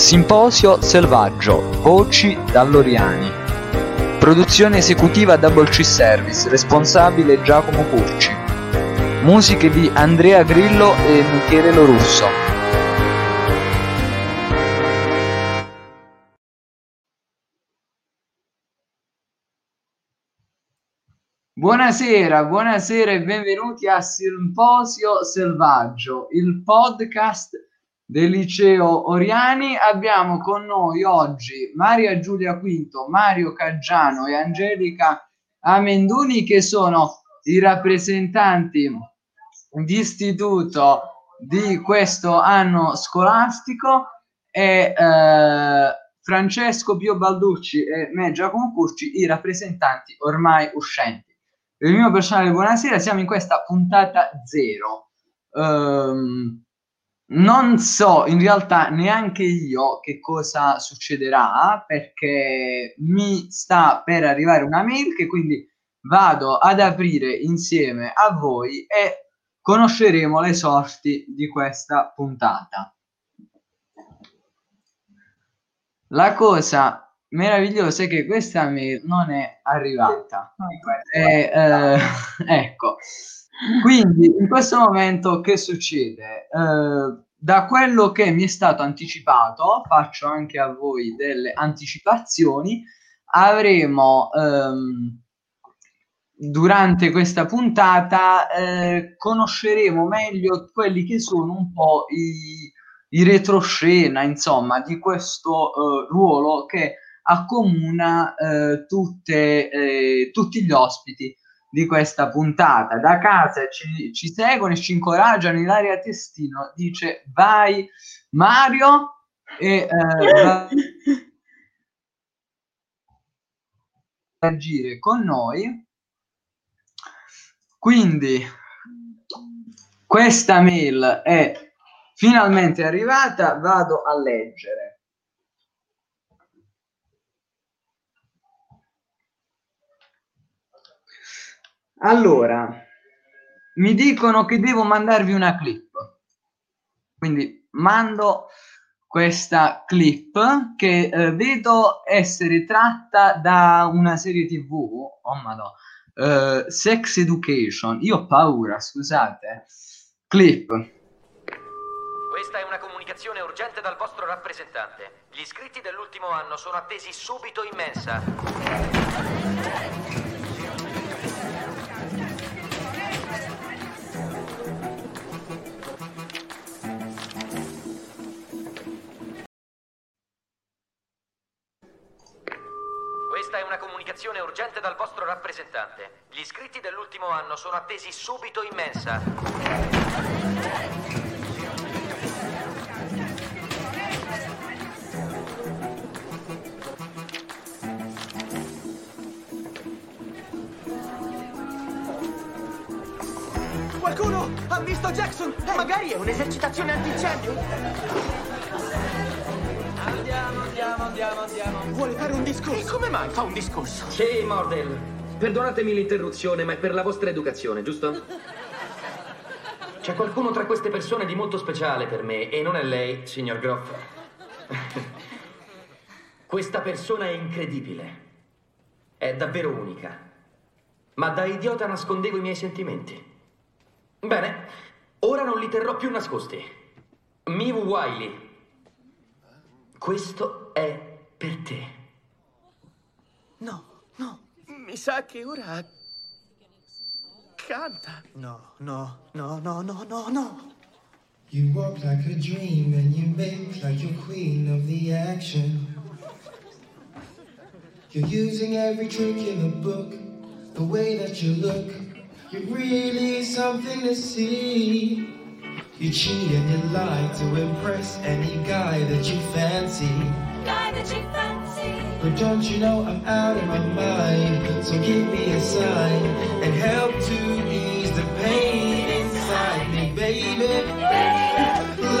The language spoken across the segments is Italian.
Simposio Selvaggio, voci dall'Oriani. Produzione esecutiva Double C Service, responsabile Giacomo Curci. Musiche di Andrea Grillo e Michele Lorusso. Buonasera, buonasera e benvenuti a Simposio Selvaggio, il podcast del liceo Oriani. Abbiamo con noi oggi Maria Giulia Quinto, Mario Caggiano e Angelica Amenduni che sono i rappresentanti di istituto di questo anno scolastico e eh, Francesco Pio Balducci e me Giacomo Curci i rappresentanti ormai uscenti. Il mio personale buonasera, siamo in questa puntata zero. Um, non so in realtà neanche io che cosa succederà perché mi sta per arrivare una mail che quindi vado ad aprire insieme a voi e conosceremo le sorti di questa puntata. La cosa meraviglioso è che questa mail non è arrivata. E, eh, ecco, quindi in questo momento che succede? Eh, da quello che mi è stato anticipato, faccio anche a voi delle anticipazioni, avremo ehm, durante questa puntata eh, conosceremo meglio quelli che sono un po' i, i retroscena, insomma, di questo eh, ruolo che accomuna eh, tutte, eh, tutti gli ospiti di questa puntata. Da casa ci, ci seguono e ci incoraggiano. Ilaria Testino dice vai Mario e eh, agire con noi. Quindi questa mail è finalmente arrivata, vado a leggere. Allora, mi dicono che devo mandarvi una clip. Quindi mando questa clip che eh, vedo essere tratta da una serie tv. Oh madonna. Uh, sex Education. Io ho paura, scusate. Clip. Questa è una comunicazione urgente dal vostro rappresentante. Gli iscritti dell'ultimo anno sono attesi subito in mensa. Comunicazione urgente dal vostro rappresentante. Gli iscritti dell'ultimo anno sono attesi subito in mensa. Qualcuno ha visto Jackson? Magari è un'esercitazione antincendio. Vuole fare un discorso? E come mai fa un discorso? Sì, Mordel. Perdonatemi l'interruzione, ma è per la vostra educazione, giusto? C'è qualcuno tra queste persone di molto speciale per me e non è lei, signor Groff. Questa persona è incredibile. È davvero unica. Ma da idiota nascondevo i miei sentimenti. Bene, ora non li terrò più nascosti. Miu Wiley questo è per te. No, no, mi sa che ora canta. No, no, no, no, no, no, no. You walk like a dream and you make like you're queen of the action. You're using every trick in the book, the way that you look. You're really something to see. You cheat and you lie to impress any guy that you fancy. Guy that you fancy. But don't you know I'm out of my mind? So give me a sign and help to ease the pain inside me, baby.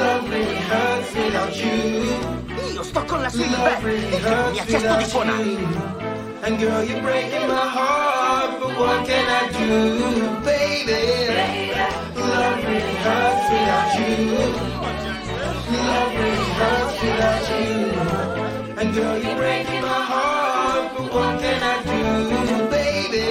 Love really hurts without you. Io sto con la swing Love really che non mi ha hurts chiesto di without suonare. you. And girl, you're breaking my heart, but what can I do, baby? Love really hurts without you. Love really hurts without without you. And girl, you're breaking my heart, but what can I do, baby?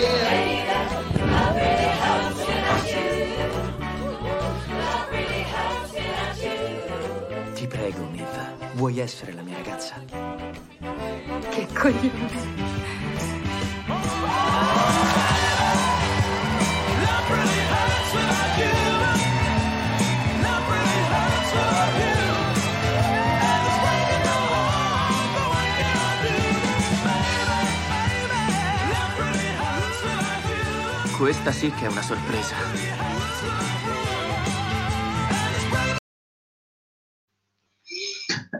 Ti prego, Milva, vuoi essere la mia ragazza? Che coglione. Questa sì che è una sorpresa.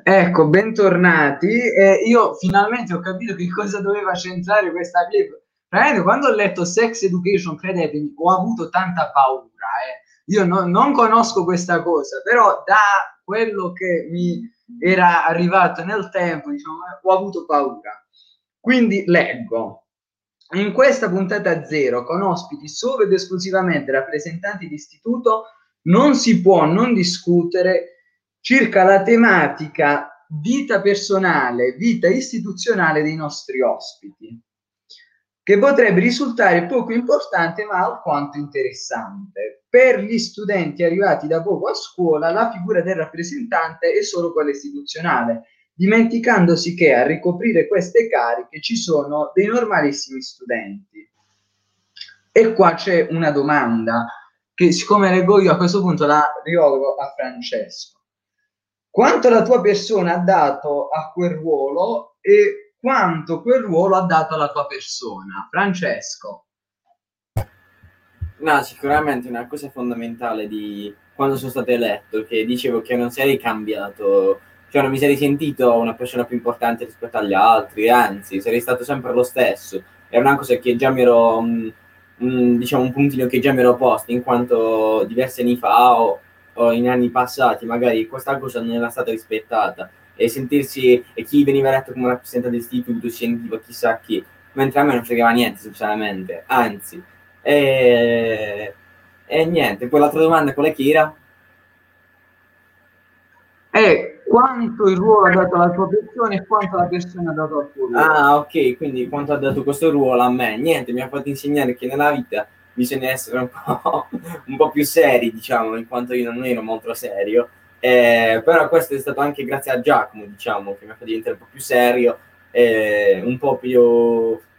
Ecco, bentornati. Eh, io finalmente ho capito che cosa doveva centrare questa clip. Veramente, quando ho letto Sex Education, credetemi, ho avuto tanta paura. eh. Io no- non conosco questa cosa, però da quello che mi era arrivato nel tempo, diciamo, ho avuto paura. Quindi leggo. In questa puntata zero, con ospiti solo ed esclusivamente rappresentanti di istituto, non si può non discutere circa la tematica vita personale, vita istituzionale dei nostri ospiti, che potrebbe risultare poco importante ma alquanto interessante. Per gli studenti arrivati da poco a scuola, la figura del rappresentante è solo quella istituzionale, dimenticandosi che a ricoprire queste cariche ci sono dei normalissimi studenti. E qua c'è una domanda che siccome leggo io a questo punto la rivolgo a Francesco. Quanto la tua persona ha dato a quel ruolo e quanto quel ruolo ha dato alla tua persona? Francesco. No, sicuramente una cosa fondamentale di quando sono stato eletto, che dicevo che non sarei cambiato, cioè non mi sarei sentito una persona più importante rispetto agli altri, anzi, sarei stato sempre lo stesso. È una cosa che già mi ero, mh, mh, diciamo, un puntino che già mi ero posto, in quanto diversi anni fa o, o in anni passati magari questa cosa non era stata rispettata e sentirsi, e chi veniva eletto come rappresentante dell'istituto si sentiva chissà chi, mentre a me non fregava niente, sinceramente, anzi. E, e niente, poi l'altra domanda qual è che era? È quanto il ruolo ha dato alla tua persona e quanto la persona ha dato al tuo ruolo. Ah, ok, quindi quanto ha dato questo ruolo a me? Niente, mi ha fatto insegnare che nella vita bisogna essere un po', un po' più seri, diciamo, in quanto io non ero molto serio. Eh, però questo è stato anche grazie a Giacomo, diciamo, che mi ha fatto diventare un po' più serio, eh, un po' più,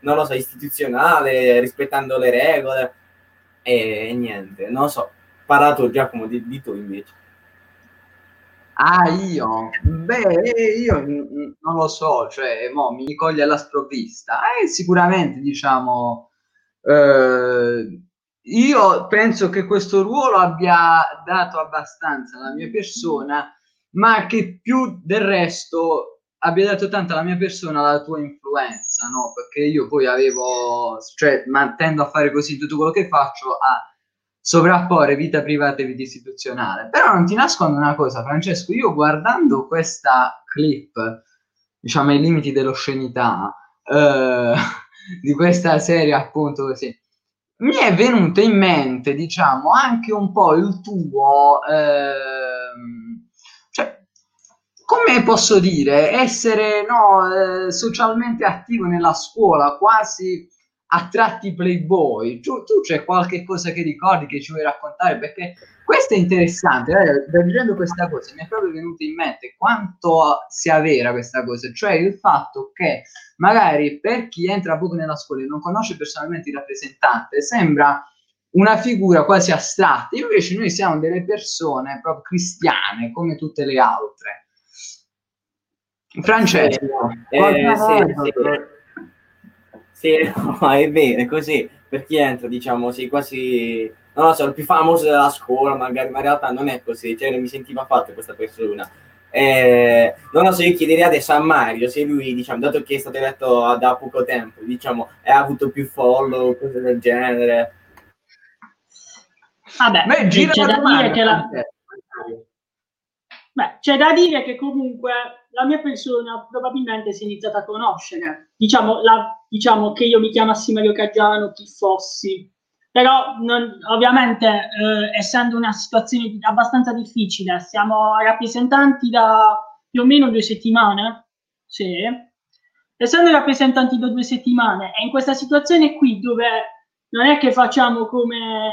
non lo so, istituzionale, rispettando le regole. E niente, non lo so. Parlato Giacomo di, di tu invece. Ah, io? Beh, io non lo so, cioè, mo, mi coglie alla sprovvista. Eh, sicuramente, diciamo, eh, io penso che questo ruolo abbia dato abbastanza alla mia persona, ma che più del resto abbia dato tanto alla mia persona la tua influenza, no? Perché io poi avevo, cioè, ma tendo a fare così tutto quello che faccio, a sovrapporre vita privata e vita istituzionale. Però non ti nascondo una cosa, Francesco, io guardando questa clip, diciamo ai limiti dell'oscenità, eh, di questa serie appunto così, mi è venuto in mente, diciamo, anche un po' il tuo, ehm, cioè, come posso dire, essere no, eh, socialmente attivo nella scuola, quasi a tratti playboy. Tu, tu c'è qualche cosa che ricordi che ci vuoi raccontare? Perché questo è interessante, eh, leggendo questa cosa mi è proprio venuto in mente quanto sia vera questa cosa, cioè il fatto che magari per chi entra poco nella scuola e non conosce personalmente il rappresentante, sembra una figura quasi astratta, invece noi siamo delle persone proprio cristiane come tutte le altre. Francesco, Eh, qualche sì, aneddoto? Sì, no, è vero, è così, per chi entra, diciamo, sei quasi, non lo so, il più famoso della scuola, magari, ma in realtà non è così, cioè non mi sentiva affatto questa persona. Eh, non lo so, io chiederei adesso a Mario se lui, diciamo, dato che è stato eletto da poco tempo, diciamo, ha avuto più follow, cose del genere. Vabbè, Beh, gira c'è la da domanda, dire che la, Francesco. Beh, c'è da dire che comunque la mia persona probabilmente si è iniziata a conoscere. Diciamo, la- diciamo che io mi chiamassi Mario Caggiano, chi fossi. Però non- ovviamente, eh, essendo una situazione abbastanza difficile, siamo rappresentanti da più o meno due settimane. Sì. Essendo rappresentanti da due settimane, e in questa situazione qui dove non è che facciamo come,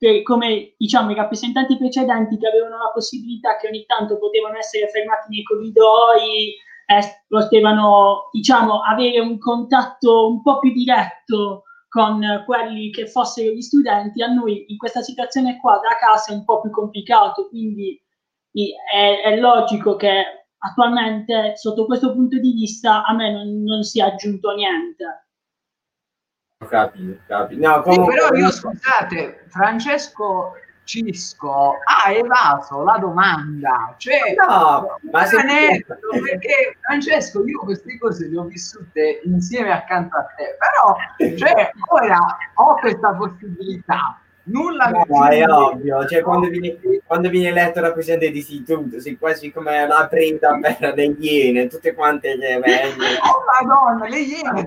per- come diciamo i rappresentanti precedenti che avevano la possibilità che ogni tanto potevano essere fermati nei corridoi, eh, potevano diciamo avere un contatto un po' più diretto con quelli che fossero gli studenti, a noi in questa situazione qua da casa è un po' più complicato, quindi è, è logico che attualmente sotto questo punto di vista a me non, non sia aggiunto niente. Capito, capito. No, Sì, comunque... però io scusate, Francesco Cisco ha evaso la domanda. Cioè, No, ma se- non è- perché Francesco, io queste cose le ho vissute insieme accanto a te, però cioè, ora ho questa possibilità. Nulla mi No, è ovvio, cioè quando viene, quando viene eletto rappresentante di istituto, sei quasi come la preda per le iene, tutte quante le vengono. Oh madonna, le iene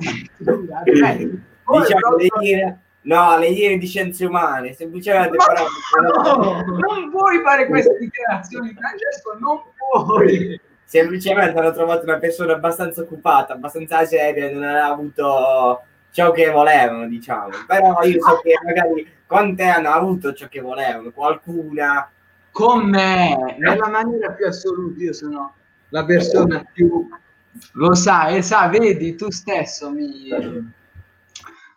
Diciamo le iene, no, le iene di scienze umane, semplicemente però, no, non puoi fare queste dichiarazioni, Francesco, non puoi. semplicemente hanno trovato una persona abbastanza occupata, abbastanza seria, non ha avuto ciò che volevano, diciamo. Però io so che magari con te hanno avuto ciò che volevano, qualcuna Con me, nella maniera più assoluta, io sono la persona più... Lo sai, e sa, vedi, tu stesso mi,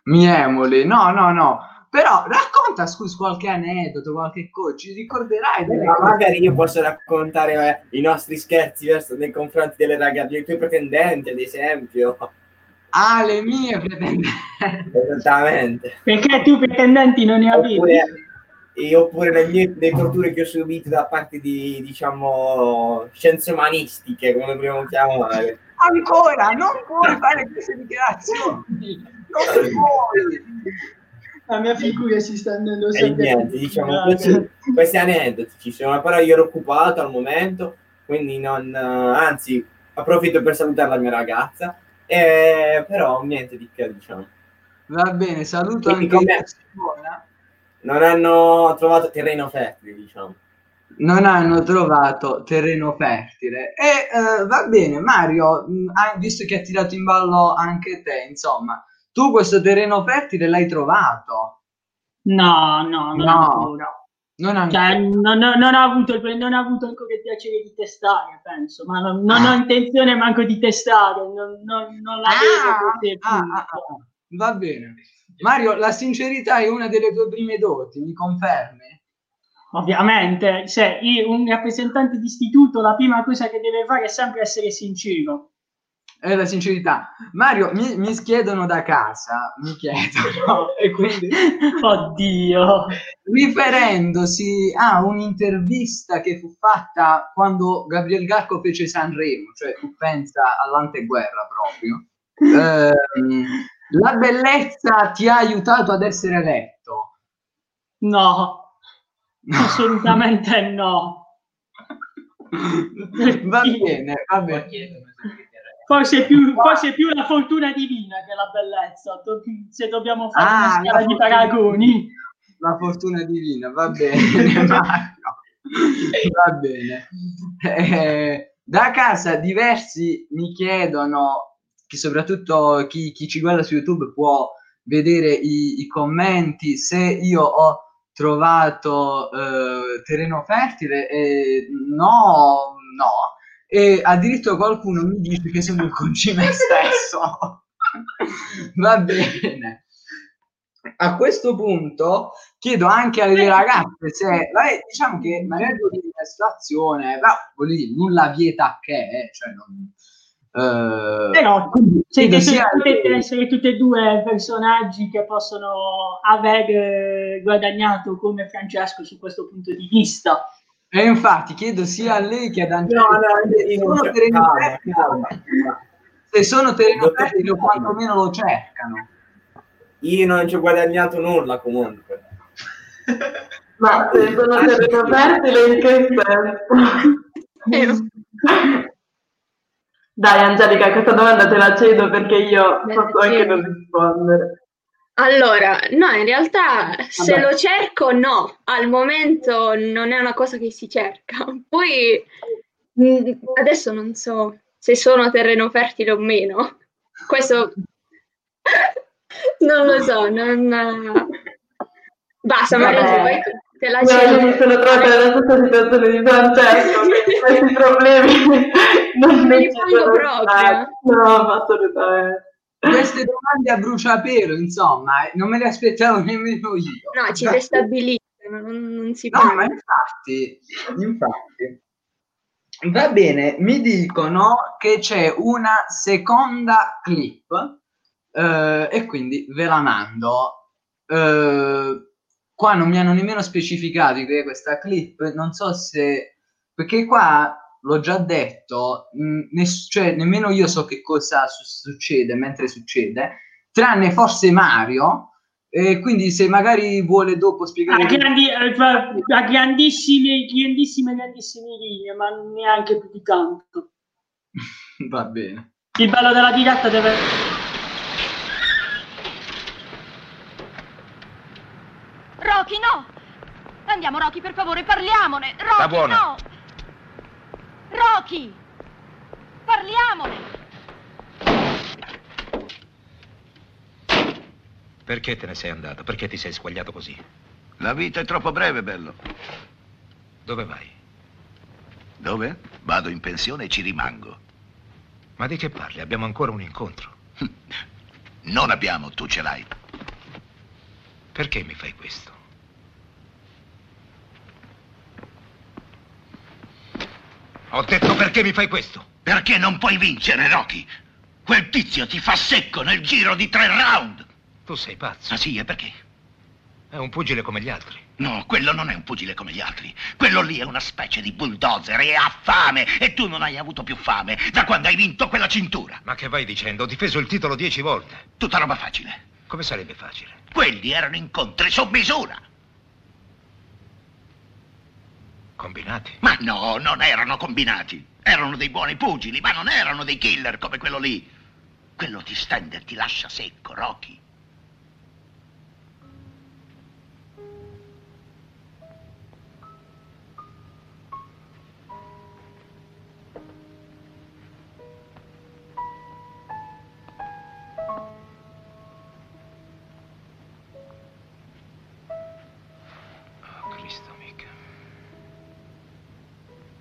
mi emoli. No, no, no. Però racconta, scusa, qualche aneddoto, qualche cosa, ci ricorderai delle Ma cose. magari io posso raccontare eh, i nostri scherzi verso, nei confronti delle ragazze, dei tuoi pretendenti, ad esempio. Ah, le mie pretendenti. Esattamente. Perché tu pretendenti non ne avevi? Oppure, e oppure le, mie, le torture che ho subito da parte di, diciamo, scienze umanistiche, come vogliamo chiamare. Ancora, non puoi fare queste dichiarazioni. La mia figura si sta andando E niente, diciamo, questi, questi aneddoti ci sono, però io ero occupato al momento, quindi non, anzi, approfitto per salutare la mia ragazza, e, però niente di che, diciamo. Va bene, saluto Quindi anche? Simona. Non hanno trovato terreno fertile, diciamo. non hanno trovato terreno fertile. E eh, va bene, Mario, mh, hai- visto che ha tirato in ballo anche te, insomma, tu questo terreno fertile l'hai trovato? No, no, non No. ancora. Non ancora. Cioè, non, non- non ho avuto il, non ho avuto ancora il piacere di testare, penso, ma non, non ho Ah. intenzione manco di testare, non, non, non la vedo Ah, così. ah, ah, ah. Va bene. Mario, la sincerità è una delle tue prime doti, mi confermi? Ovviamente, se io- un rappresentante di istituto la prima cosa che deve fare è sempre essere sincero. È la sincerità. Mario, mi, mi chiedono da casa, mi chiedono, e quindi Oddio. riferendosi a un'intervista che fu fatta quando Gabriel Garco fece Sanremo, cioè tu pensa all'anteguerra proprio. Ehm, la bellezza ti ha aiutato ad essere eletto. No, assolutamente no. Va bene, va bene. Forse più, forse più la fortuna divina che la bellezza, se dobbiamo fare Ah, una la scala di fortuna paragoni. La fortuna divina, va bene, Mario. Va bene. Eh, da casa diversi mi chiedono, che soprattutto chi, chi ci guarda su YouTube può vedere i, i commenti, se io ho trovato eh, terreno fertile. E no, no. E addirittura qualcuno mi dice che sono il concime stesso. Va bene. A questo punto chiedo anche alle ragazze se vabbè, diciamo che magari in una situazione, però voglio dire, nulla vieta che, eh, cioè non, eh, Però chiedo sia a potete essere tutti e due personaggi che possono aver eh, guadagnato come Francesco su questo punto di vista. E infatti chiedo sia a lei che ad Angelo No, no, sono c'è- terreno calma, fertile- calma. se sono terreno Dottor fertile o Calma. quantomeno lo cercano. Io non ci ho guadagnato nulla comunque. Ma se sono terreno fertile in che senso? Dai Angelica, questa domanda te la cedo perché io posso anche non rispondere. Allora, no, in realtà se Vabbè. lo cerco no, al momento non è una cosa che si cerca. Poi Mm, Adesso non so se sono terreno fertile o meno. Questo non lo so, non... Basta, Vabbè. poi tu te la Io cedo. mi sono trovata nella stessa situazione di Francesco, questi problemi non Me li sono proprio. No, ma assolutamente. Queste domande a bruciapelo, insomma, eh, non me le aspettavo nemmeno io. No, ci destabilizzano, non, non si No, ma infatti, infatti. Va bene, mi dicono che c'è una seconda clip eh, e quindi ve la mando. Eh, qua non mi hanno nemmeno specificato che questa clip, non so se... perché qua l'ho già detto, mh, ness- cioè nemmeno io so che cosa su- succede mentre succede, tranne forse Mario, e quindi se magari vuole dopo spiegare... A, grandi, eh, a grandissime, grandissime, grandissime linee, ma neanche più di tanto. Va bene. Il bello della diretta deve... Rocky, no! Andiamo, Rocky, per favore, parliamone! Rocky, no! Rocky! Parliamone! Perché te ne sei andato? Perché ti sei squagliato così? La vita è troppo breve, bello. Dove vai? Dove? Vado in pensione e ci rimango. Ma di che parli? Abbiamo ancora un incontro. Non abbiamo, tu ce l'hai. Perché mi fai questo? Ho detto perché mi fai questo? Perché non puoi vincere, Rocky? Quel tizio ti fa secco nel giro di tre round. Tu sei pazzo. Ah sì, e perché? È un pugile come gli altri. No, quello non è un pugile come gli altri. Quello lì è una specie di bulldozer e ha fame. E tu non hai avuto più fame da quando hai vinto quella cintura. Ma che vai dicendo? Ho difeso il titolo dieci volte. Tutta roba facile. Come sarebbe facile? Quelli erano incontri su misura. Combinati? Ma no, non erano combinati. Erano dei buoni pugili, ma non erano dei killer come quello lì. Quello ti stende e ti lascia secco, Rocky.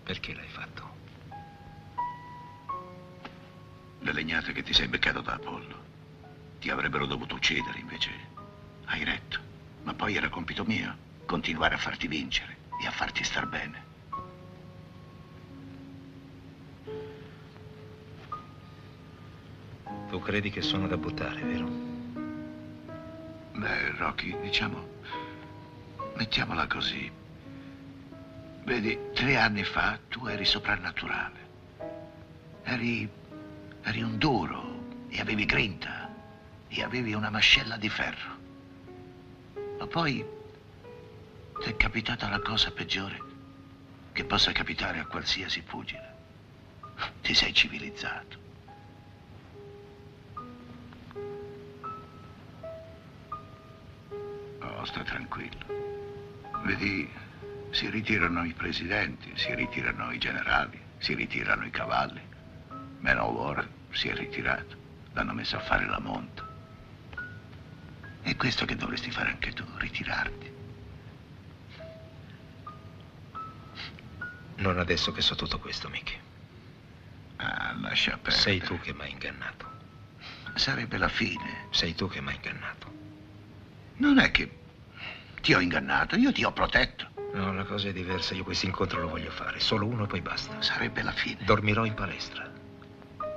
Perché l'hai fatto? Le legnate che ti sei beccato da Apollo ti avrebbero dovuto uccidere, invece hai retto. Ma poi era compito mio continuare a farti vincere e a farti star bene. Tu credi che sono da buttare, vero? Beh, Rocky, diciamo, mettiamola così. Vedi, tre anni fa tu eri soprannaturale. Eri, eri un duro e avevi grinta e avevi una mascella di ferro. Ma poi ti è capitata la cosa peggiore che possa capitare a qualsiasi pugile. Ti sei civilizzato. Oh, sta tranquillo. Vedi, si ritirano i presidenti, si ritirano i generali, si ritirano i cavalli. Manowar si è ritirato, l'hanno messo a fare la monta. È questo che dovresti fare anche tu, ritirarti. Non adesso che so tutto questo, Mickey. Ah, lascia perdere. Sei tu che mi hai ingannato. Sarebbe la fine. Sei tu che mi hai ingannato. Non è che ti ho ingannato, io ti ho protetto. No, la cosa è diversa. Io questo incontro lo voglio fare. Solo uno e poi basta. Sarebbe la fine. Dormirò in palestra.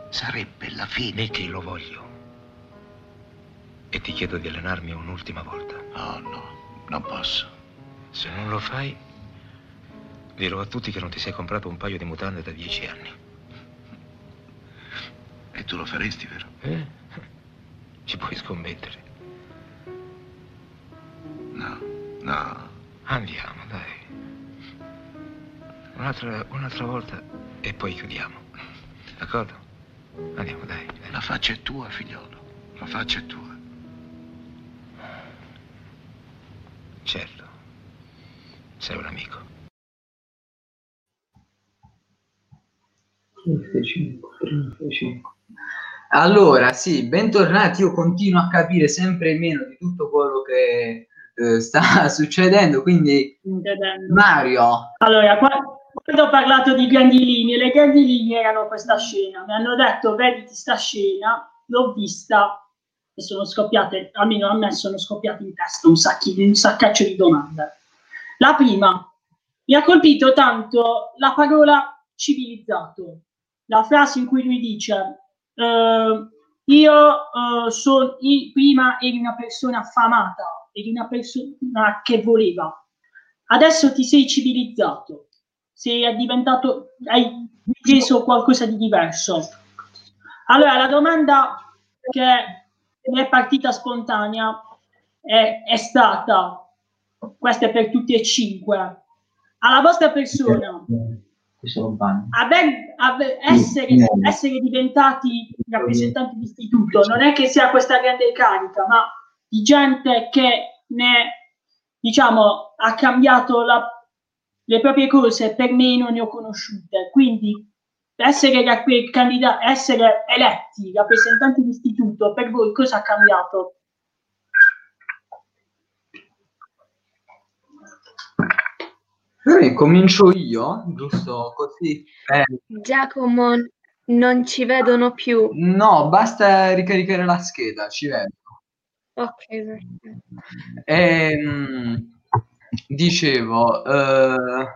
Sarebbe la fine. Nicky, lo voglio. E ti chiedo di allenarmi un'ultima volta. Oh no, non posso. Se non lo fai, dirò a tutti che non ti sei comprato un paio di mutande da dieci anni. E tu lo faresti, vero? Eh? Ci puoi scommettere. No, no. Andiamo, dai. Un'altra, un'altra volta e poi chiudiamo. D'accordo? Andiamo, dai. dai. La faccia è tua, figliolo. La faccia è tua. Certo. Sei un amico. F5, F5. Allora, sì, bentornati. Io continuo a capire sempre meno di tutto quello che eh, sta succedendo. Quindi. Mario, Allora, qua- quando ho parlato di grandi linee, le grandi linee erano questa scena. Mi hanno detto, vedi questa scena, l'ho vista e sono scoppiate, almeno a me sono scoppiate in testa un, sacchi- un saccaccio di domande. La prima, mi ha colpito tanto la parola civilizzato, la frase in cui lui dice, eh, io eh, sono, prima eri una persona affamata, eri una persona che voleva, adesso ti sei civilizzato, sei diventato, hai preso qualcosa di diverso. Allora, la domanda che mi è partita spontanea è, è stata, questa è per tutti e cinque, alla vostra persona, aver- aver- essere, essere diventati rappresentanti di istituto non è che sia questa grande carica, ma di gente che ne, diciamo, ha cambiato la- le proprie cose per me non ne ho conosciute. Quindi essere, candida- essere eletti rappresentanti di istituto per voi cosa ha cambiato? eh, comincio io, giusto così. Eh, Giacomo, non ci vedono più. no, basta ricaricare la scheda, ci vedo. Ok, perfetto. Ehm, dicevo, eh,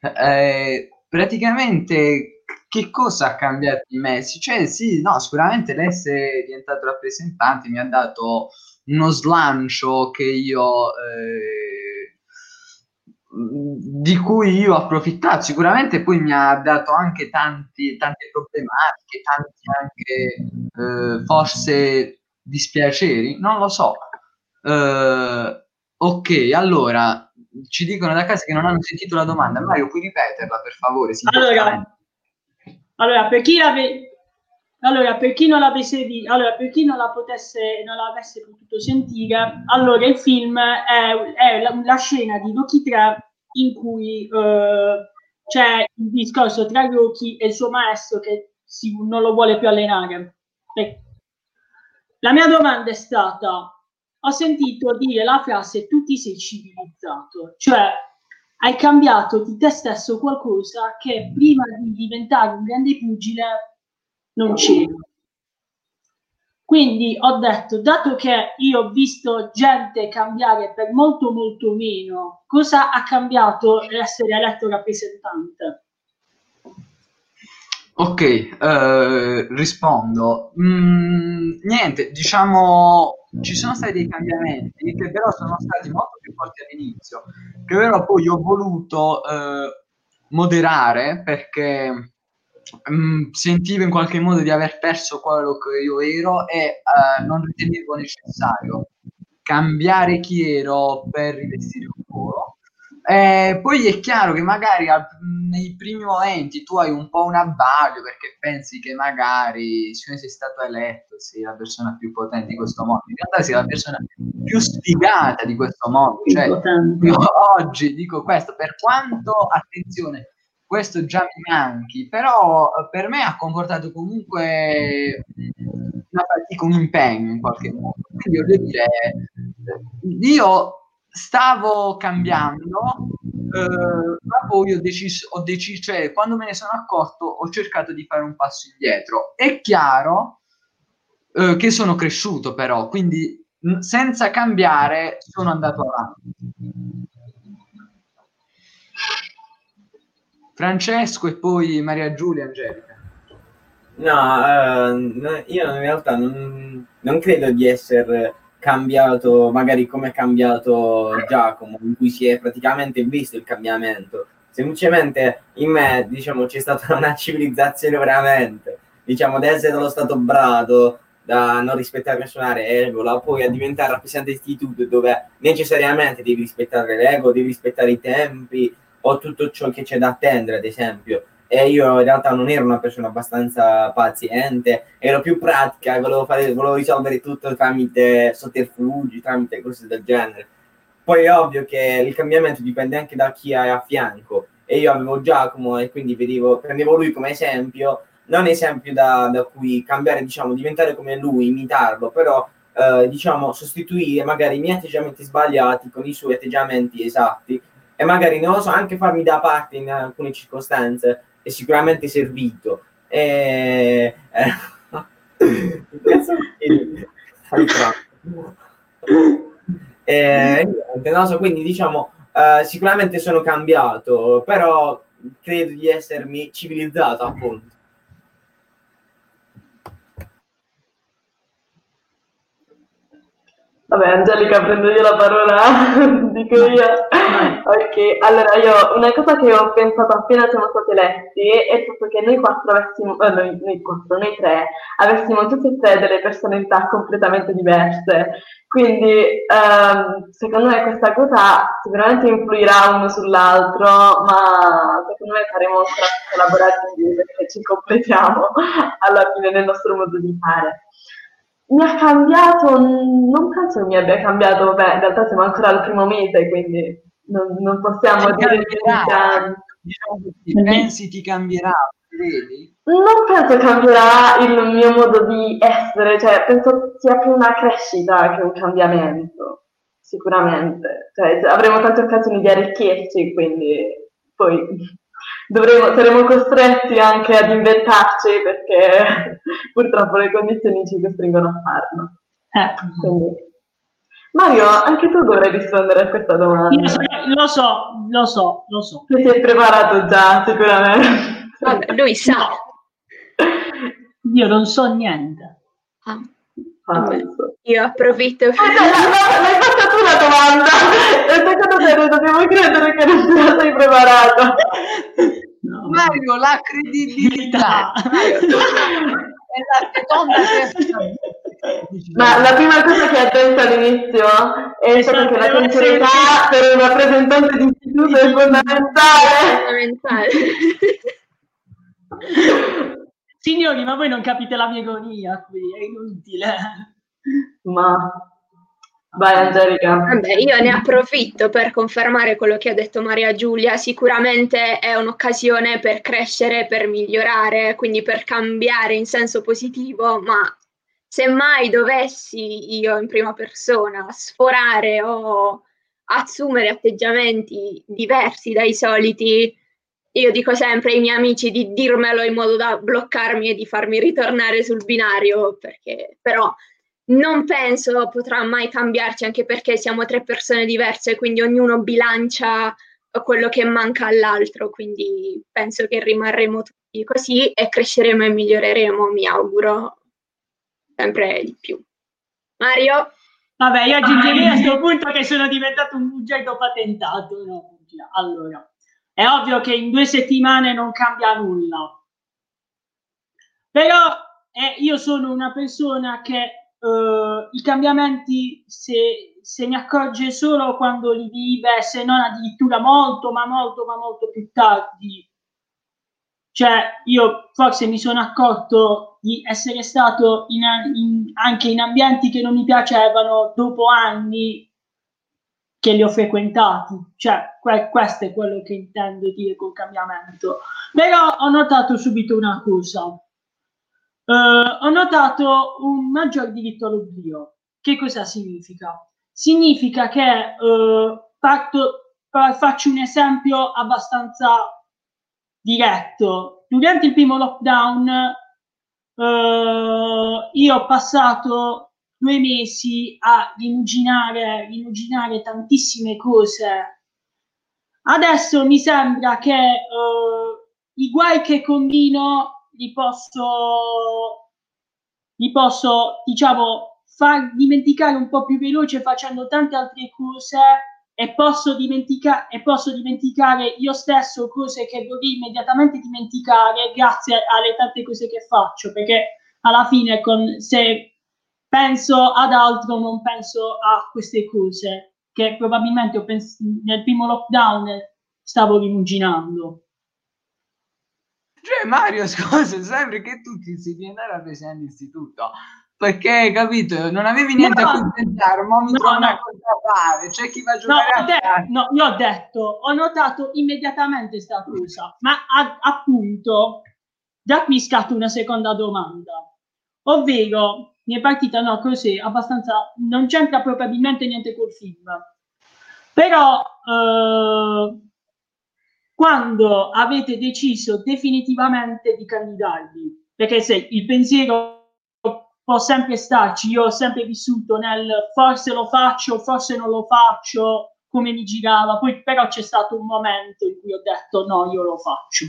eh, praticamente che cosa ha cambiato in me? Cioè, sì, no, sicuramente l'essere diventato rappresentante mi ha dato uno slancio che io, eh, di cui io ho approfittato. Sicuramente poi mi ha dato anche tanti, tante problematiche, tanti anche eh, forse dispiaceri, non lo so. Eh, ok, allora ci dicono da casa che non hanno sentito la domanda. Mario, puoi ripeterla per favore? Allora, allora, per chi l'ave- allora, per chi non l'avesse vi- allora, per chi non la potesse, non l'avesse potuto sentire, allora il film è, è la, la scena di Rocky 3 in cui eh, c'è il discorso tra Rocky e il suo maestro che si- non lo vuole più allenare. E la mia domanda è stata: ho sentito dire la frase tu ti sei civilizzato, cioè hai cambiato di te stesso qualcosa che prima di diventare un grande pugile non c'era. Quindi ho detto, dato che io ho visto gente cambiare per molto molto meno, cosa ha cambiato l'essere eletto rappresentante? Ok, eh, rispondo. Mm, niente, diciamo, ci sono stati dei cambiamenti che però sono stati molto più forti all'inizio, che però poi ho voluto eh, moderare perché mm, sentivo in qualche modo di aver perso quello che io ero e eh, non ritenevo necessario cambiare chi ero per rivestire un ruolo. Eh, poi è chiaro che magari al- nei primi momenti tu hai un po' un abbaglio perché pensi che magari se sei stato eletto sei la persona più potente di questo mondo, in realtà sei la persona più sfigata di questo mondo. Cioè, io oggi dico questo, per quanto, attenzione, questo già mi manchi, però eh, per me ha comportato comunque una fatica, un impegno in qualche modo. Quindi voglio dire, io stavo cambiando, eh, ma poi ho deciso, ho deciso, cioè quando me ne sono accorto ho cercato di fare un passo indietro. È chiaro eh, che sono cresciuto però, quindi mh, senza cambiare sono andato avanti. Francesco e poi Maria Giulia Angelica. No, no, io in realtà non, non credo di essere cambiato, magari come è cambiato Giacomo, in cui si è praticamente visto il cambiamento. Semplicemente in me, diciamo, c'è stata una civilizzazione veramente, diciamo, da essere dallo stato brado, da non rispettare personale, egola, poi a diventare rappresentante di istituto dove necessariamente devi rispettare l'ego, devi rispettare i tempi o tutto ciò che c'è da attendere, ad esempio. E io in realtà non ero una persona abbastanza paziente, ero più pratica, volevo, fare, volevo risolvere tutto tramite sotterfugi, tramite cose del genere. Poi è ovvio che il cambiamento dipende anche da chi hai a fianco. E io avevo Giacomo e quindi vedevo, prendevo lui come esempio, non esempio da, da cui cambiare, diciamo, diventare come lui, imitarlo, però eh, diciamo, sostituire magari i miei atteggiamenti sbagliati con i suoi atteggiamenti esatti. E magari, non lo so, anche farmi da parte in alcune circostanze è sicuramente servito. Eh, e, niente, non so, quindi diciamo, eh, sicuramente sono cambiato, però credo di essermi civilizzato appunto. Vabbè, Angelica, prendo io la parola, dico io. Ok, allora io una cosa che ho pensato appena siamo stati eletti è il fatto che noi quattro avessimo, eh, noi, noi quattro, noi tre, avessimo tutte e tre delle personalità completamente diverse. Quindi ehm, secondo me questa cosa sicuramente influirà uno sull'altro, ma secondo me faremo un tratto collaborativo perché ci completiamo alla fine nel nostro modo di fare. Mi ha cambiato, non penso che mi abbia cambiato, beh, in realtà siamo ancora al primo mese, quindi non, non possiamo Ti dire che cambierà, diciamo così, pensi ti cambierà, vedi? Non penso cambierà il mio modo di essere, cioè penso sia più una crescita che un cambiamento, sicuramente. Cioè, avremo tante occasioni di arricchirci, quindi poi dovremo, saremo costretti anche ad inventarci perché purtroppo le condizioni ci costringono a farlo. Quindi- Mario, anche tu dovrai rispondere a questa domanda. Io so- lo so, lo so, lo so. Tu sei preparato già, sicuramente. Vabbè, lui sa. Io non so niente. Ah, Falso. io approfitto. L'hai fatta tu la domanda e secondo te noi dobbiamo credere che non te la sei preparato. Mario, la credibilità. È la seconda. Ma la prima cosa che ha detto all'inizio è stata che la sincerità per un rappresentante di istituto è fondamentale. Fondamentale. Signori, ma voi non capite la mia agonia qui, è inutile. Ma vai Angelica. Vabbè, io ne approfitto per confermare quello che ha detto Maria Giulia. Sicuramente è un'occasione per crescere, per migliorare, quindi per cambiare in senso positivo, ma se mai dovessi io in prima persona sforare o assumere atteggiamenti diversi dai soliti, io dico sempre ai miei amici di dirmelo in modo da bloccarmi e di farmi ritornare sul binario, perché però non penso potrà mai cambiarci, anche perché siamo tre persone diverse, quindi ognuno bilancia quello che manca all'altro, quindi penso che rimarremo tutti così e cresceremo e miglioreremo, mi auguro, sempre di più. Mario? Vabbè, io aggiungerei a questo punto che sono diventato un bugiardo patentato. no? Allora, è ovvio che in due settimane non cambia nulla. Però eh, io sono una persona che eh, i cambiamenti se, se ne accorge solo quando li vive, se non addirittura molto, ma molto, ma molto più tardi. Cioè, io forse mi sono accorto di essere stato in, in- anche in ambienti che non mi piacevano dopo anni che li ho frequentati. Cioè, que- questo è quello che intendo dire col cambiamento. Però ho notato subito una cosa. Eh, ho notato un maggior diritto all'oblio. Che cosa significa? Significa che eh, parto- fa- faccio un esempio abbastanza diretto. Durante il primo lockdown eh, io ho passato due mesi a rimuginare, rimuginare tantissime cose. Adesso mi sembra che eh, i guai che combino li posso, li posso, diciamo, far dimenticare un po' più veloce facendo tante altre cose e posso, dimentica- e posso dimenticare io stesso cose che vorrei immediatamente dimenticare grazie alle tante cose che faccio, perché alla fine con, se penso ad altro non penso a queste cose che probabilmente pens- nel primo lockdown stavo rimuginando. Cioè, Mario, scusa, sembra che tu ti si di andare al presidente d'istituto. perché, capito, non avevi niente No. a cui pensare, ma mi No, trovo una no. cosa a fare, c'è chi va a No, giocare ho a de- no, io ho detto, ho notato immediatamente sta cosa, ma a- appunto da qui scatta una seconda domanda, ovvero mi è partita no, così, abbastanza, non c'entra probabilmente niente col film, però eh, quando avete deciso definitivamente di candidarvi, perché se il pensiero può sempre starci, io ho sempre vissuto nel forse lo faccio, forse non lo faccio, come mi girava, poi però c'è stato un momento in cui ho detto no, io lo faccio.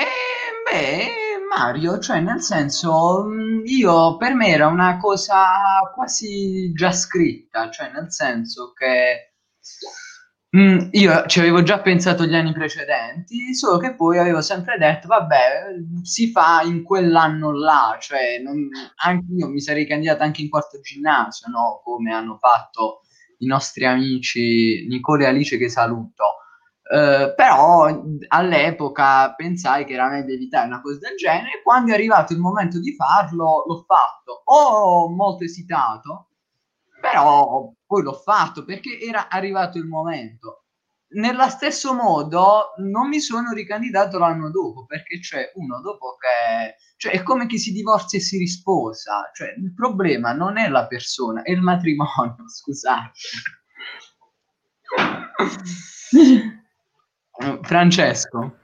Eh, beh, Mario, cioè nel senso, mh, io per me era una cosa quasi già scritta, cioè nel senso che mh, io ci avevo già pensato gli anni precedenti, solo che poi avevo sempre detto, vabbè, si fa in quell'anno là, cioè non- anche io mi sarei candidato anche in quarto ginnasio, no? Come hanno fatto i nostri amici Nicola e Alice che saluto. Eh, però all'epoca pensai che era meglio evitare una cosa del genere. Quando è arrivato il momento di farlo, l'ho fatto. Ho molto esitato, però poi l'ho fatto perché era arrivato il momento. Nello stesso modo, non mi sono ricandidato l'anno dopo perché c'è uno dopo che cioè, è come chi si divorzia e si risposa. Cioè, il problema non è la persona, è il matrimonio. Scusate. Francesco.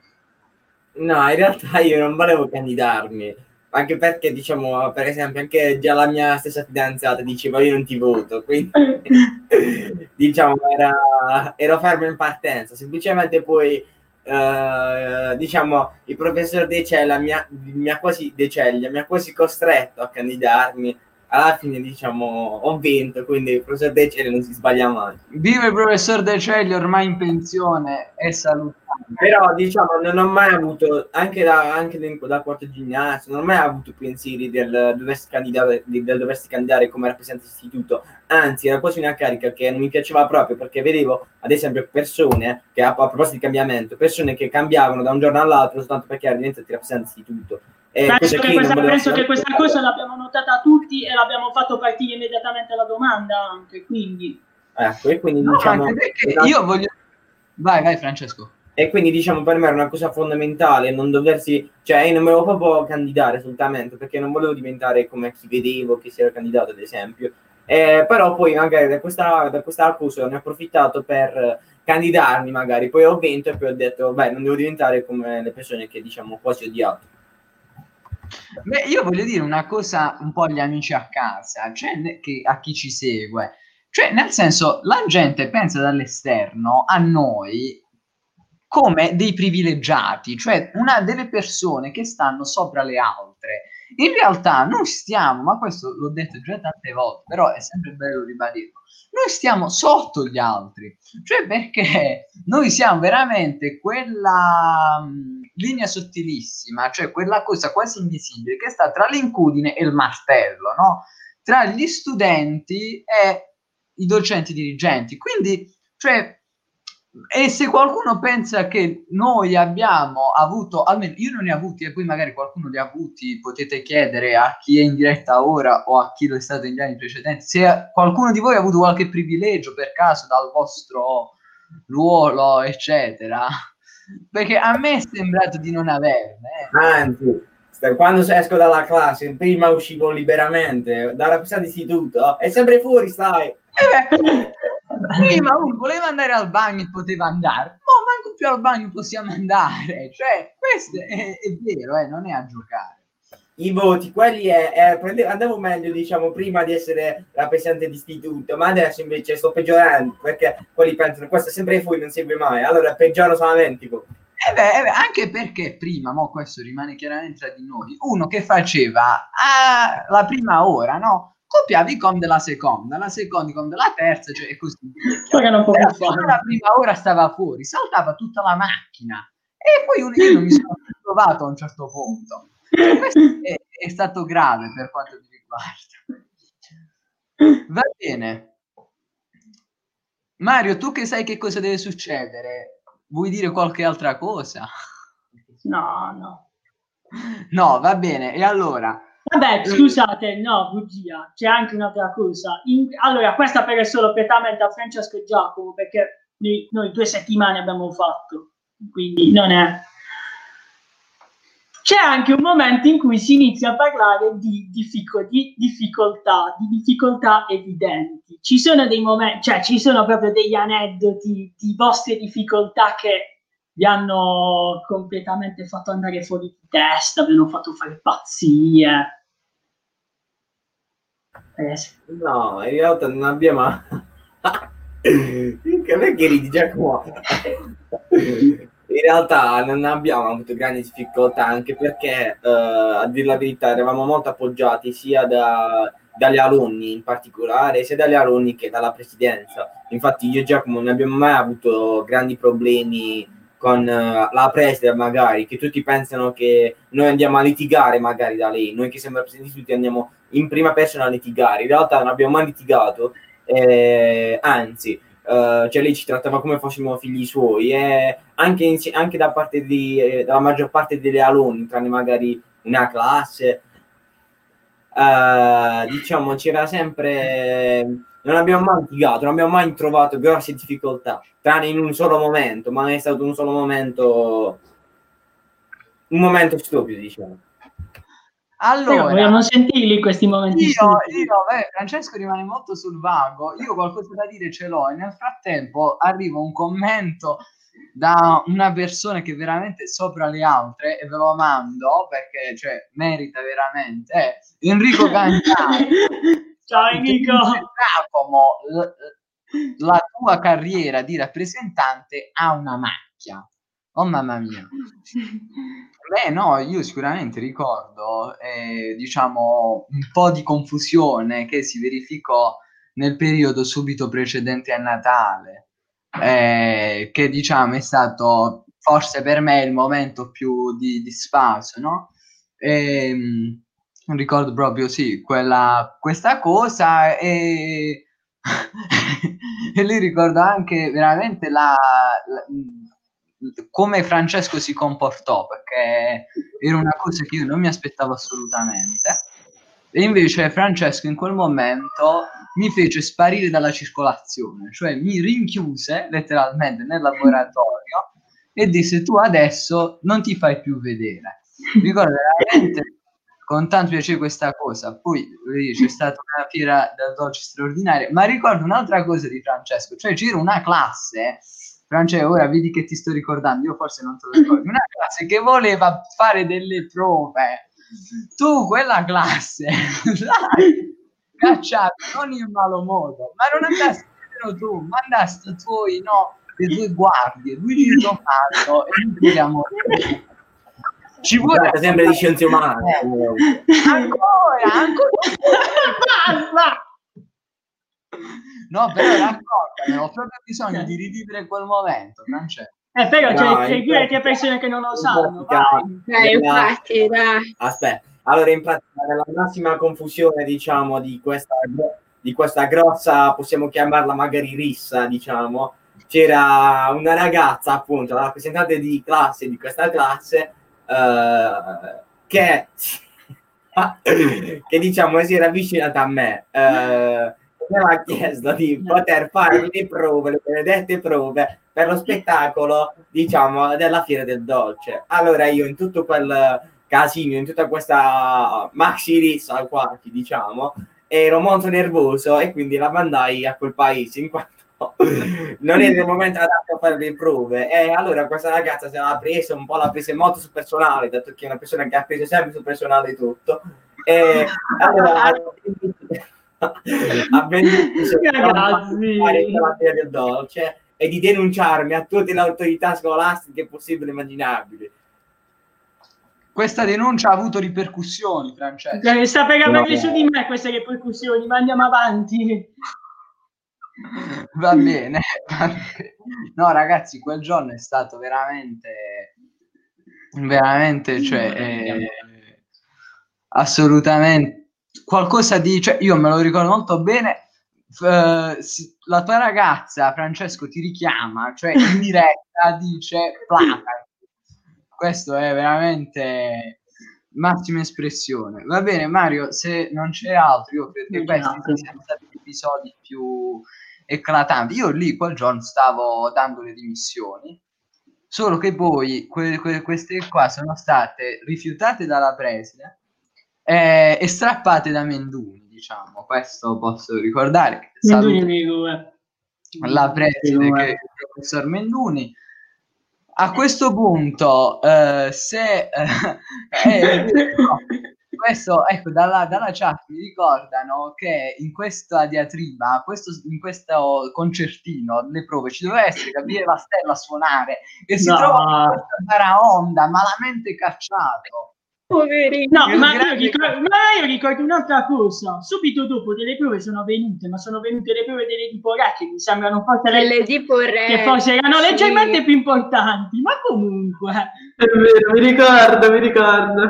No, in realtà io non volevo candidarmi, anche perché, diciamo, per esempio, anche già la mia stessa fidanzata diceva io non ti voto, quindi diciamo era, ero fermo in partenza, semplicemente poi eh, diciamo il professor De Cella mi ha, mi ha quasi De mi ha quasi costretto a candidarmi, alla fine diciamo ho vinto, quindi il professor De Cella non si sbaglia mai. Vive il professor De Celli ormai in pensione e salutare. Però diciamo non ho mai avuto, anche da, anche da, quarto ginnasio, non ho mai avuto pensieri del doversi candidare, di- del doversi candidare come rappresentante istituto, anzi era quasi una carica che non mi piaceva proprio perché vedevo ad esempio persone che a, a proposito di cambiamento, persone che cambiavano da un giorno all'altro soltanto perché erano diventati rappresentanti istituto. E penso che, questa, penso che questa cosa l'abbiamo notata tutti e l'abbiamo fatto partire immediatamente la domanda anche, quindi... Ecco, e quindi No, diciamo... io voglio... Vai, vai Francesco. E quindi diciamo per me era una cosa fondamentale non doversi, cioè io non me lo proprio candidare assolutamente perché non volevo diventare come chi vedevo che si era candidato ad esempio. Eh, però poi magari da questa, da questa accusa ne ho approfittato per candidarmi magari, poi ho vinto e poi ho detto beh non devo diventare come le persone che diciamo quasi odiato. Beh, io voglio dire una cosa un po' agli amici a casa, cioè che, a chi ci segue. Cioè, nel senso, la gente pensa dall'esterno a noi come dei privilegiati, cioè una delle persone che stanno sopra le altre. In realtà noi stiamo, ma questo l'ho detto già tante volte, però è sempre bello ribadirlo, noi stiamo sotto gli altri, cioè perché noi siamo veramente quella mh, linea sottilissima, cioè quella cosa quasi invisibile che sta tra l'incudine e il martello, no? Tra gli studenti e i docenti dirigenti. Quindi, cioè, e se qualcuno pensa che noi abbiamo avuto, almeno io non ne ho avuti, e poi magari qualcuno li ha avuti, potete chiedere a chi è in diretta ora o a chi lo è stato negli anni precedenti, se qualcuno di voi ha avuto qualche privilegio per caso dal vostro ruolo, eccetera. Perché a me è sembrato di non averne. eh. Anzi, quando esco dalla classe, prima uscivo liberamente, da rappresentante istituto, è sempre fuori, sai. Eh Prima uno voleva andare al bagno e poteva andare, ma manco più al bagno possiamo andare. Cioè, questo è, è vero, eh, non è a giocare. I voti, quelli è, è- prende- andavo meglio, diciamo, prima di essere rappresentante di istituto, ma adesso invece sto peggiorando, perché quelli pensano, questo è sempre fuori, non serve mai, allora peggioro solamente. voti. Eh beh, eh beh, anche perché prima, mo questo rimane chiaramente tra di noi, uno che faceva ah, la prima ora, no? Copiavi i com della seconda, la seconda i com della terza, cioè e così via. Fare. alla prima ora stava fuori, saltava tutta la macchina e poi uno, io non mi sono più trovato a un certo punto. Questo è, è stato grave per quanto mi riguarda. Va bene. Mario, tu che sai che cosa deve succedere, vuoi dire qualche altra cosa? No, no. No, va bene. E allora, Vabbè, scusate, no, bugia, c'è anche un'altra cosa. In- allora, questa per solo prettamente a Francesco e Giacomo, perché noi, noi due settimane abbiamo fatto, quindi non è... C'è anche un momento in cui si inizia a parlare di, diffico- di difficoltà, di difficoltà evidenti. Ci sono dei momenti, cioè ci sono proprio degli aneddoti di vostre difficoltà che vi hanno completamente fatto andare fuori di testa, vi hanno fatto fare pazzie. No, in realtà non abbiamo... Che me che ridi Giacomo? In realtà non abbiamo avuto grandi difficoltà anche perché, eh, a dire la verità, eravamo molto appoggiati sia da- dagli alunni in particolare, sia dagli alunni che dalla presidenza. Infatti io e Giacomo non abbiamo mai avuto grandi problemi con eh, la preside magari, che tutti pensano che noi andiamo a litigare magari da lei, noi che siamo rappresentati tutti andiamo in prima persona a litigare, in realtà non abbiamo mai litigato, eh, anzi, eh, cioè lei ci trattava come fossimo figli suoi e anche, insi- anche da parte di, eh, dalla maggior parte degli alunni, tranne magari una classe, eh, diciamo c'era sempre non abbiamo mai litigato, non abbiamo mai trovato grosse difficoltà, tranne in un solo momento, ma è stato un solo momento un momento stupido, diciamo. Allora, vogliamo sentirli questi momenti io, io beh, Francesco rimane molto sul vago, io qualcosa da dire ce l'ho e nel frattempo arriva un commento da una persona che veramente sopra le altre e ve lo mando perché cioè, merita veramente, è Enrico Gagnani. Ciao Enrico. Giacomo, l- la tua carriera di rappresentante ha una macchia. Oh mamma mia. Beh, no, io sicuramente ricordo, eh, diciamo, un po' di confusione che si verificò nel periodo subito precedente a Natale, eh, che diciamo è stato forse per me il momento più di, di sfaso, no? Ehm, ricordo proprio, sì, quella, questa cosa e, e lì ricordo anche veramente la, la- come Francesco si comportò, perché era una cosa che io non mi aspettavo assolutamente. E invece Francesco in quel momento mi fece sparire dalla circolazione, cioè mi rinchiuse letteralmente nel laboratorio e disse tu adesso non ti fai più vedere. Ricordo veramente con tanto piacere questa cosa. Poi c'è stata una fiera del dolce straordinaria, ma ricordo un'altra cosa di Francesco, cioè c'era una classe, Francesco, ora vedi che ti sto ricordando, io forse non te lo ricordo, una classe che voleva fare delle prove. Tu quella classe l'hai cacciata non in malo modo, ma non andasti nemmeno tu, mandasti i tuoi, no, le tue guardie, Luigi Tommaso e chiediamo ci vuole Guarda, sempre di scienze umane. ancora, ancora basta no però raccontami ho proprio bisogno di rivivere quel momento Francesco Eh, però c'è, No, c'è pratica- che persone che non lo sanno. Eh, Della- infatti, dai. Aspetta, allora in pratica nella massima confusione, diciamo, di questa, di questa grossa, possiamo chiamarla magari rissa, diciamo, c'era una ragazza, appunto, la rappresentante di classe di questa classe, eh, che, che diciamo si era avvicinata a me. Eh, mi aveva chiesto di poter fare le prove, le benedette prove per lo spettacolo, diciamo, della Fiera del Dolce. Allora io in tutto quel casino, in tutta questa maxi rissa al quarti, diciamo, ero molto nervoso e quindi la mandai a quel paese in quanto non era il momento adatto a fare le prove. E allora questa ragazza se l'ha presa un po' l'ha presa molto sul personale dato che è una persona che ha preso sempre sul personale tutto. E allora Ragazzi. Fiera del dolce e di denunciarmi a tutte le autorità scolastiche possibili e immaginabili questa denuncia ha avuto ripercussioni Francesco Cioè, sta avere No. su di me queste ripercussioni, ma andiamo avanti. Va bene, va bene. No, ragazzi, quel giorno è stato veramente, veramente, cioè, eh, assolutamente qualcosa di, cioè, io me lo ricordo molto bene. si- la tua ragazza, Francesco, ti richiama, cioè in diretta dice placa. Questo è veramente massima espressione. Va bene, Mario, se non c'è altro, io credo che questi altro. siano stati gli episodi più eclatanti. Io lì quel giorno stavo dando le dimissioni, solo che poi que- que- queste qua sono state rifiutate dalla preside eh, e strappate da Menduni, diciamo. Questo posso ricordare. Menduni saluto eh. la preside che è il professor Menduni. A questo punto, eh, se eh, no, questo, ecco, dalla, dalla chat mi ricordano che in questa diatriba, questo, in questo concertino delle prove ci doveva essere Gabriele Vastello a suonare e si No. trova in questa baraonda malamente cacciato. Poverino. No, ma io, ricordo, ma io ricordo un'altra cosa. Subito dopo delle prove sono venute, ma sono venute le prove delle Diporà che mi sembrano forse, le- Le Diporè. che forse erano sì. leggermente più importanti, ma comunque. È vero, mi ricordo, mi ricordo.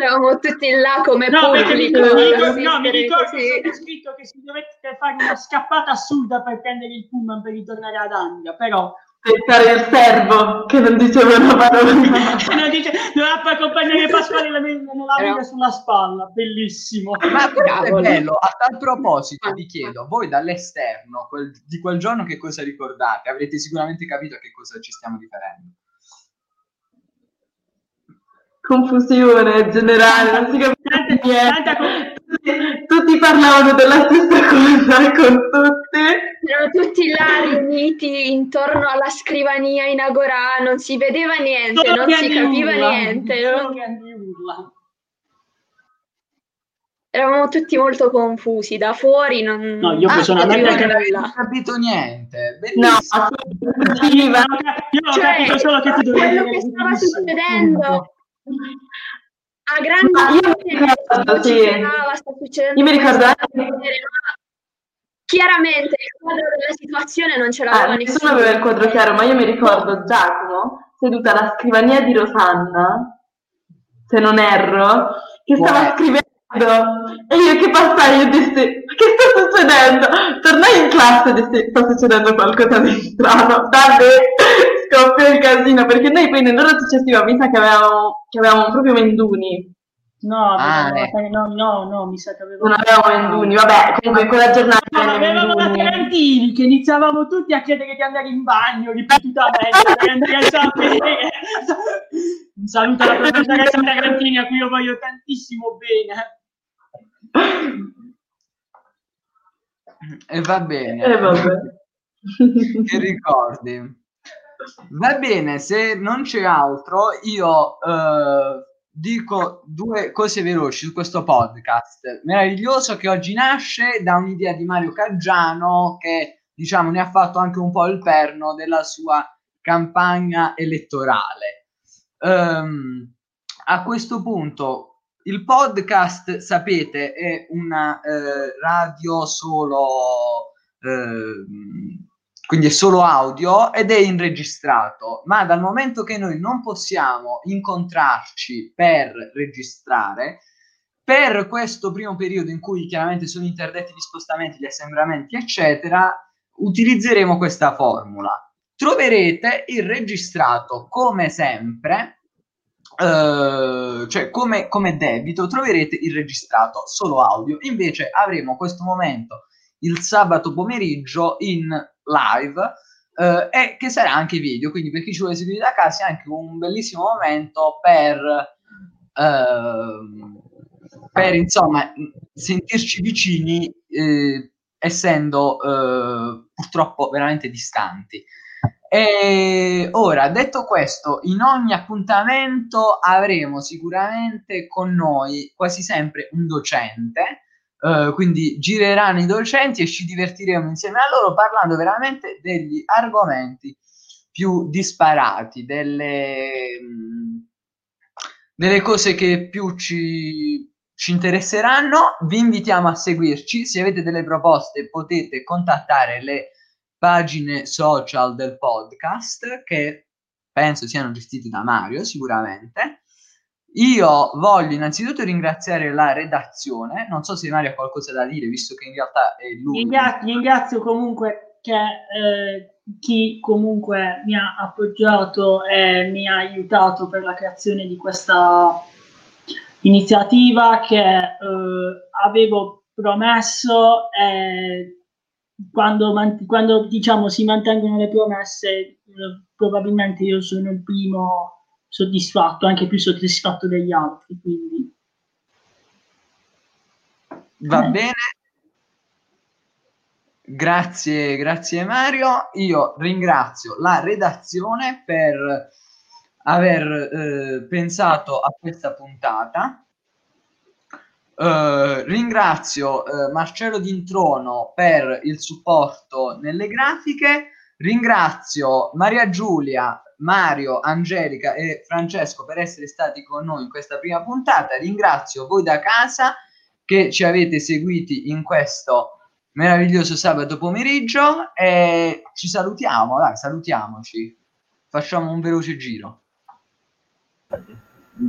Eravamo tutti là come No, pubblico. mi ricordo, no, mi ricordo che c'è scritto che si dovette fare una scappata assurda per prendere il pullman per ritornare ad Andria, però Pensare il servo che non diceva una parola. non dice, doveva accompagnare Pasquale nella, nella vita sulla spalla, bellissimo. Ma bello, a tal proposito vi chiedo, voi dall'esterno quel- di quel giorno che cosa ricordate? Avrete sicuramente capito a che cosa ci stiamo riferendo. Confusione generale, non si capisce Tanta- niente. tanta Tutti, tutti parlavano della stessa cosa con tutti. Erano tutti là riuniti intorno alla scrivania in agora, non si vedeva niente, Solo non si capiva urla, niente. non-. Eravamo tutti molto confusi, da fuori non, No, io non si personalmente non ho capito niente. No, Bellissimo. assolutamente. Io ho Cioè, capito solo che tu dovevi quello che stava succedendo. A grandi Ma io mi ricordo, sì. sembrava, sta succedendo Io mi ricordo chiaramente il quadro della situazione non ce l'aveva Ah, nessuno. nessuno aveva il quadro chiaro, ma io mi ricordo Giacomo seduta alla scrivania di Rosanna, se non erro, che stava Wow. scrivendo e io che passai e dissi "Ma che sta succedendo? Tornai in classe e dissi sta succedendo qualcosa di strano, vabbè, scoppiò il casino perché noi poi nell'ora successiva mi sa che avevamo, che avevamo proprio Menduni, No, Ah, no, no, no, mi sa che avevamo... non avevamo Menduni, vabbè, comunque in quella giornata No, venne avevamo la. Tarantini che iniziavamo tutti a chiedere di andare in bagno ripetutamente. Tarantini a sapere. Un saluto alla professoressa Tarantini a cui io voglio tantissimo bene. E va bene. E vabbè. che ricordi. Va bene, se non c'è altro, io eh, dico due cose veloci su questo podcast meraviglioso che oggi nasce da un'idea di Mario Caggiano che diciamo ne ha fatto anche un po' il perno della sua campagna elettorale. Ehm, a questo punto il podcast, sapete, è una eh, radio solo, ehm, quindi è solo audio ed è inregistrato, ma dal momento che noi non possiamo incontrarci per registrare, per questo primo periodo in cui chiaramente sono interdetti gli spostamenti, gli assembramenti, eccetera, utilizzeremo questa formula. Troverete il registrato come sempre eh, cioè come, come debito troverete il registrato solo audio. Invece avremo questo momento il sabato pomeriggio in live eh, e che sarà anche video. Quindi per chi ci vuole seguire da casa è anche un bellissimo momento per ehm, per insomma sentirci vicini eh, essendo eh, purtroppo veramente distanti e ora, detto questo, in ogni appuntamento avremo sicuramente con noi quasi sempre un docente, eh, quindi gireranno i docenti e ci divertiremo insieme a loro parlando veramente degli argomenti più disparati, delle, mh, delle cose che più ci, ci interesseranno. Vi invitiamo a seguirci, se avete delle proposte potete contattare le pagine social del podcast che penso siano gestite da Mario sicuramente. Io voglio innanzitutto ringraziare la redazione, non so se Mario ha qualcosa da dire, visto che in realtà è lui. Ringrazio, comunque che, eh, chi comunque mi ha appoggiato e mi ha aiutato per la creazione di questa iniziativa che eh, avevo promesso e quando, quando, diciamo si mantengono le promesse eh, probabilmente io sono il primo soddisfatto, anche più soddisfatto degli altri. Quindi. Va Eh. bene. Grazie, grazie Mario. Io ringrazio la redazione per aver eh, pensato a questa puntata. Eh, ringrazio eh, Marcello D'introno per il supporto nelle grafiche. Ringrazio Maria Giulia, Mario, Angelica e Francesco per essere stati con noi in questa prima puntata. Ringrazio voi da casa che ci avete seguiti in questo meraviglioso sabato pomeriggio e ci salutiamo, dai, salutiamoci. Facciamo un veloce giro.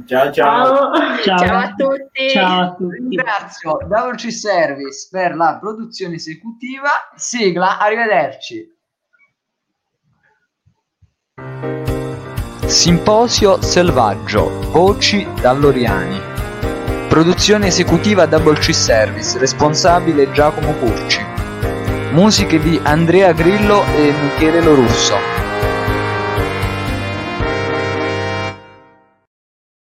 Ciao ciao. Ciao a tutti. Ciao a tutti. Ringrazio Double C Service per la produzione esecutiva. Sigla, arrivederci. Simposio Selvaggio, voci dall'Oriani. Produzione esecutiva Double C Service, responsabile Giacomo Curci. Musiche di Andrea Grillo e Michele Lorusso.